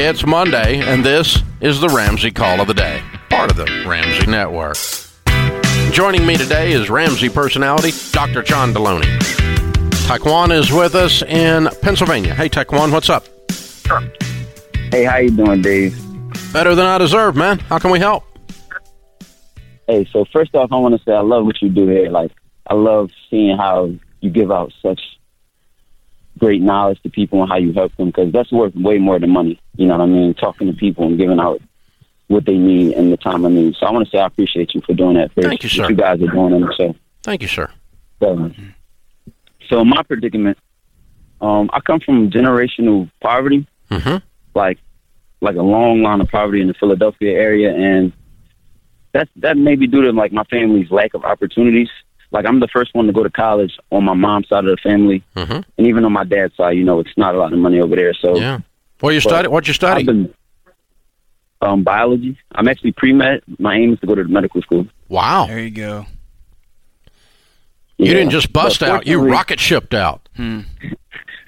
It's Monday, and this is the Ramsey Call of the Day, part of the Ramsey Network. Joining me today is Ramsey personality Dr. John Delony. Taekwon is with us in Pennsylvania. Hey, Taekwon, what's up? Sure. Hey, how you doing, Dave? Better than I deserve, man. How can we help? Hey, so first off, I want to say I love what you do here. Like, I love seeing how you give out such great knowledge to people and how you help them because that's worth way more than money. You know what I mean? Talking to people and giving out what they need and the time of need. So I want to say I appreciate you for doing that. For Thank you, sir. You guys are doing on the show. Thank you, sir. So, so my predicament, um, I come from generational poverty, mm-hmm. like like a long line of poverty in the Philadelphia area, and that's that may be due to like my family's lack of opportunities like I'm the first one to go to college on my mom's side of the family, mm-hmm. and even on my dad's side, you know, it's not a lot of money over there. So yeah, what you study? What you study? Been, um, biology. I'm actually pre med. My aim is to go to medical school. Wow, there you go. You yeah. didn't just bust out; you rocket shipped out. Hmm.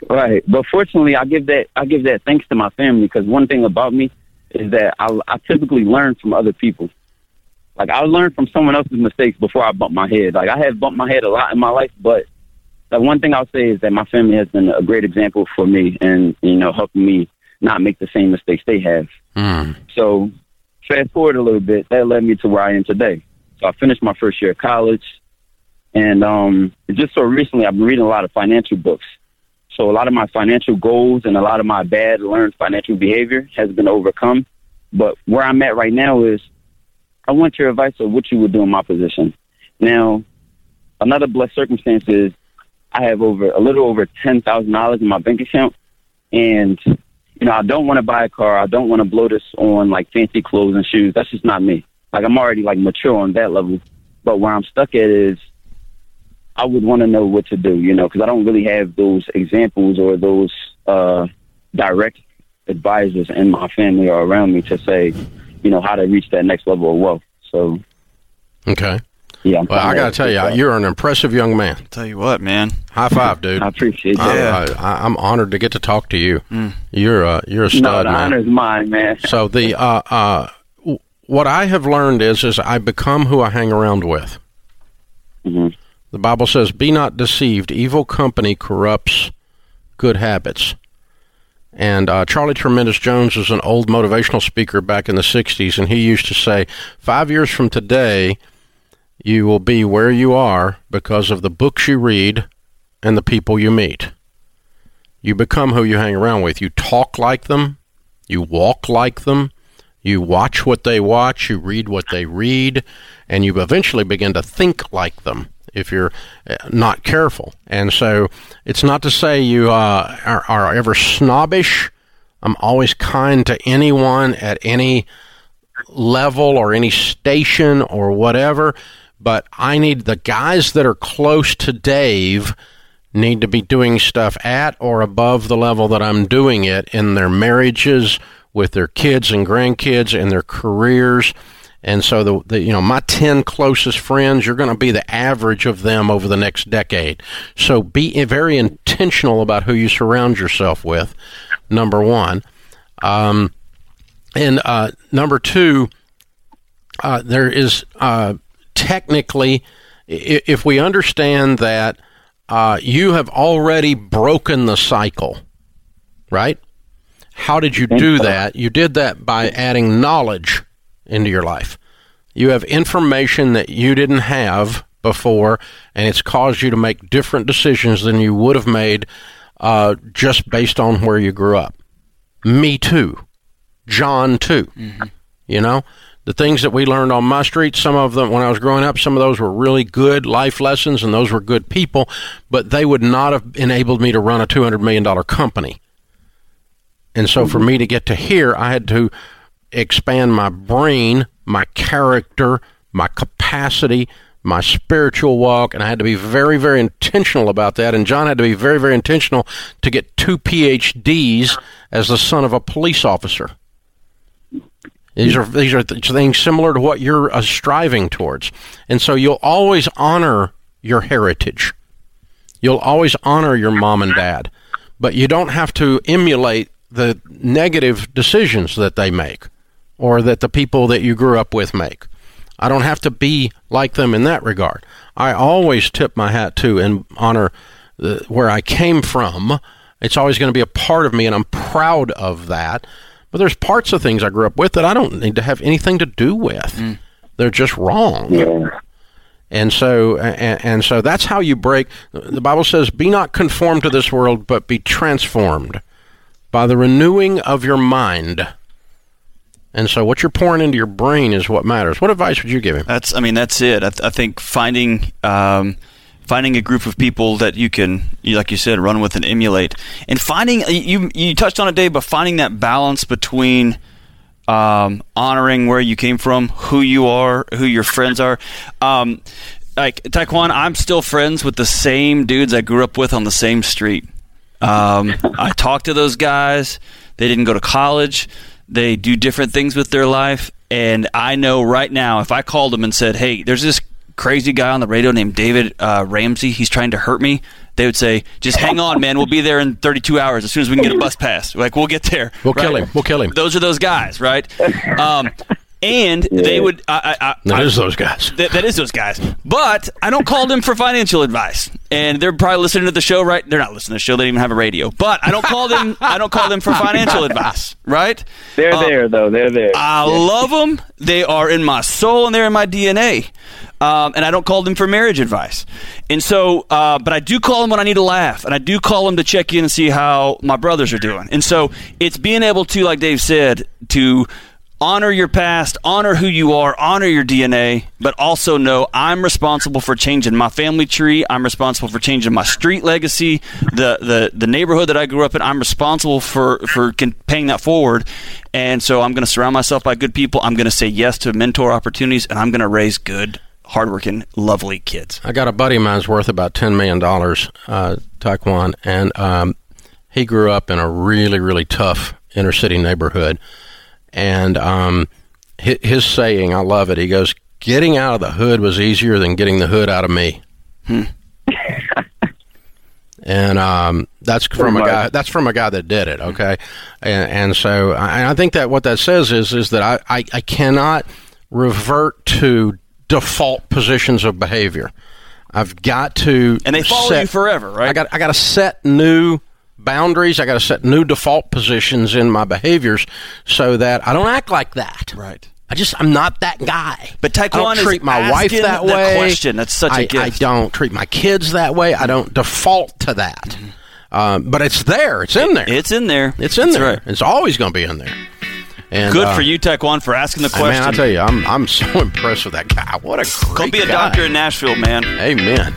Right, but fortunately, I give that I give that thanks to my family because one thing about me is that I, I typically learn from other people. Like I learned from someone else's mistakes before I bumped my head. Like I have bumped my head a lot in my life, but the one thing I'll say is that my family has been a great example for me, and you know, helping me not make the same mistakes they have. Mm. So, fast forward a little bit, that led me to where I am today. So I finished my first year of college, and um, just so recently, I've been reading a lot of financial books. So a lot of my financial goals and a lot of my bad learned financial behavior has been overcome. But where I'm at right now is I want your advice of what you would do in my position. Now, another blessed circumstance is I have over a little over ten thousand dollars in my bank account, and you know I don't want to buy a car. I don't want to blow this on like fancy clothes and shoes. That's just not me. Like I'm already like mature on that level. But where I'm stuck at is I would want to know what to do. You know, because I don't really have those examples or those uh, direct advisors in my family or around me to say, you know, how to reach that next level of wealth. So, okay. Yeah. well, I got to tell you, that. you're an impressive young man. I'll tell you what, man. High five, dude. I appreciate that. I, am honored to get to talk to you. Mm. You're a you're a stud, no, the man. honor's mine, man. so the uh, uh, what I have learned is is I become who I hang around with. Mm-hmm. The Bible says, "Be not deceived; evil company corrupts good habits." And uh, Charlie Tremendous Jones was an old motivational speaker back in the 60s, and he used to say, Five years from today, you will be where you are because of the books you read and the people you meet. You become who you hang around with. You talk like them, you walk like them, you watch what they watch, you read what they read, and you eventually begin to think like them if you're uh, not careful. And so it's not to say you uh, are, are ever snobbish. I'm always kind to anyone at any level or any station or whatever. But I need the guys that are close to Dave need to be doing stuff at or above the level that I'm doing it in their marriages, with their kids and grandkids, and their careers and so the, the you know my 10 closest friends you're going to be the average of them over the next decade. So be very intentional about who you surround yourself with number one. Um, and uh, number two uh, there is uh, technically if we understand that uh, you have already broken the cycle right? How did you do that? You did that by adding knowledge into your life. You have information that you didn't have before, and it's caused you to make different decisions than you would have made uh, just based on where you grew up. Me too. John too. Mm-hmm. You know, the things that we learned on my street, some of them when I was growing up, some of those were really good life lessons and those were good people, but they would not have enabled me to run a $200 million company. And so for me to get to here, I had to expand my brain, my character, my capacity, my spiritual walk, and I had to be very, very intentional about that. And John had to be very, very intentional to get two PhDs as the son of a police officer. These are these are things similar to what you're uh, striving towards, and so you'll always honor your heritage. You'll always honor your mom and dad, but you don't have to emulate the negative decisions that they make or that the people that you grew up with make. I don't have to be like them in that regard. I always tip my hat to and honor the, where I came from. It's always going to be a part of me, and I'm proud of that. But there's parts of things I grew up with that I don't need to have anything to do with. Mm. They're just wrong. Yeah. And so, and, and, so that's how you break. The Bible says, "Be not conformed to this world, but be transformed by the renewing of your mind." And so, what you're pouring into your brain is what matters. What advice would you give him? That's, I mean, that's it. I, th- I think finding, um, finding a group of people that you can, like you said, run with and emulate, and finding you, you touched on it, Dave, but finding that balance between um, honoring where you came from, who you are, who your friends are. Um, like Taekwon, I'm still friends with the same dudes I grew up with on the same street. Um, I talk to those guys. They didn't go to college. They do different things with their life. And I know right now, if I called them and said, hey, there's this crazy guy on the radio named David uh, Ramsey, he's trying to hurt me, they would say, just hang on, man. We'll be there in 32 hours as soon as we can get a bus pass. Like, we'll get there. We'll right? kill him. We'll kill him. Those are those guys, right? Um, and yeah. they would. I, I, I, is those guys. That, that is those guys. But I don't call them for financial advice, and they're probably listening to the show. Right? They're not listening to the show. They don't even have a radio. But I don't call them. I don't call them for financial advice. Right? They're um, there though. They're there. I yeah. love them. They are in my soul and they're in my DNA. Um, and I don't call them for marriage advice. And so, uh, but I do call them when I need to laugh, and I do call them to check in and see how my brothers are doing. And so, it's being able to, like Dave said, to honor your past, honor who you are, honor your DNA, but also know I'm responsible for changing my family tree. I'm responsible for changing my street legacy, the the, the neighborhood that I grew up in. I'm responsible for for paying that forward, and so I'm going to surround myself by good people. I'm going to say yes to mentor opportunities, and I'm going to raise good. Hardworking, lovely kids. I got a buddy of mine's worth about ten million dollars, uh, Taekwon, and um, he grew up in a really, really tough inner city neighborhood and um, his, his, saying, I love it. He goes, "Getting out of the hood was easier than getting the hood out of me." Hmm. and um, that's from a guy. That's from a guy that did it. Okay, and, and so I, I, think that what that says is is that I, I, I cannot revert to default positions of behavior. I've got to and they follow set, you forever, right? I got I got to set new boundaries. I got to set new default positions in my behaviors so that I don't act like that. Right. I just I'm not that guy. But Taekwon I don't treat my wife that way. Question that's such a I, gift. I don't treat my kids that way. I don't default to that. Mm-hmm. Um, but it's there. It's in there. It's in there. It's in that's there. Right. It's always going to be in there. And, Good uh, for you, Taekwon, for asking the question. Man, I tell you, I'm I'm so impressed with that guy. What a great Go be a guy. doctor in Nashville, man. Amen.